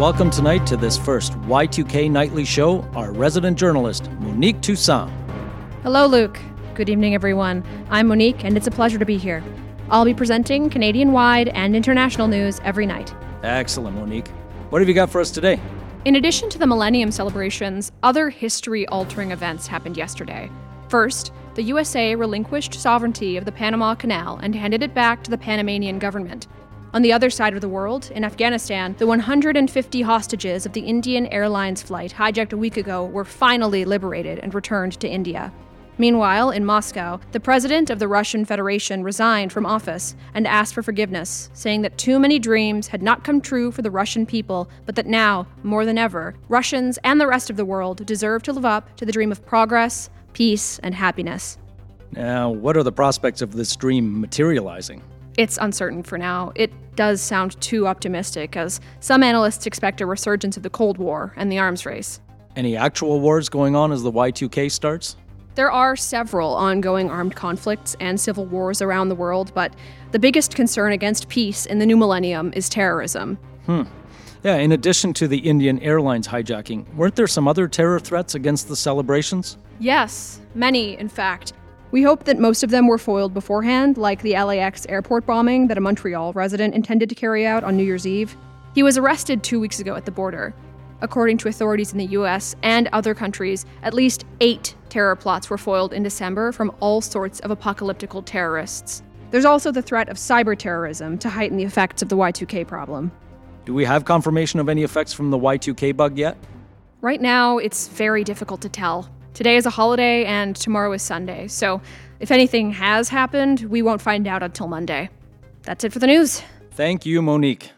welcome tonight to this first Y2K Nightly Show our resident journalist, Monique Toussaint. Hello, Luke. Good evening, everyone. I'm Monique, and it's a pleasure to be here. I'll be presenting Canadian wide and international news every night. Excellent, Monique. What have you got for us today? In addition to the Millennium celebrations, other history altering events happened yesterday. First, the USA relinquished sovereignty of the Panama Canal and handed it back to the Panamanian government. On the other side of the world, in Afghanistan, the 150 hostages of the Indian Airlines flight hijacked a week ago were finally liberated and returned to India. Meanwhile, in Moscow, the president of the Russian Federation resigned from office and asked for forgiveness, saying that too many dreams had not come true for the Russian people, but that now, more than ever, Russians and the rest of the world deserve to live up to the dream of progress, peace, and happiness. Now, what are the prospects of this dream materializing? It's uncertain for now. It does sound too optimistic, as some analysts expect a resurgence of the Cold War and the arms race. Any actual wars going on as the Y2K starts? There are several ongoing armed conflicts and civil wars around the world, but the biggest concern against peace in the new millennium is terrorism. Hmm. Yeah, in addition to the Indian Airlines hijacking, weren't there some other terror threats against the celebrations? Yes, many, in fact. We hope that most of them were foiled beforehand, like the LAX airport bombing that a Montreal resident intended to carry out on New Year's Eve. He was arrested two weeks ago at the border. According to authorities in the US and other countries, at least eight terror plots were foiled in December from all sorts of apocalyptical terrorists. There's also the threat of cyber terrorism to heighten the effects of the Y2K problem. Do we have confirmation of any effects from the Y2K bug yet? Right now, it's very difficult to tell. Today is a holiday and tomorrow is Sunday, so if anything has happened, we won't find out until Monday. That's it for the news. Thank you, Monique.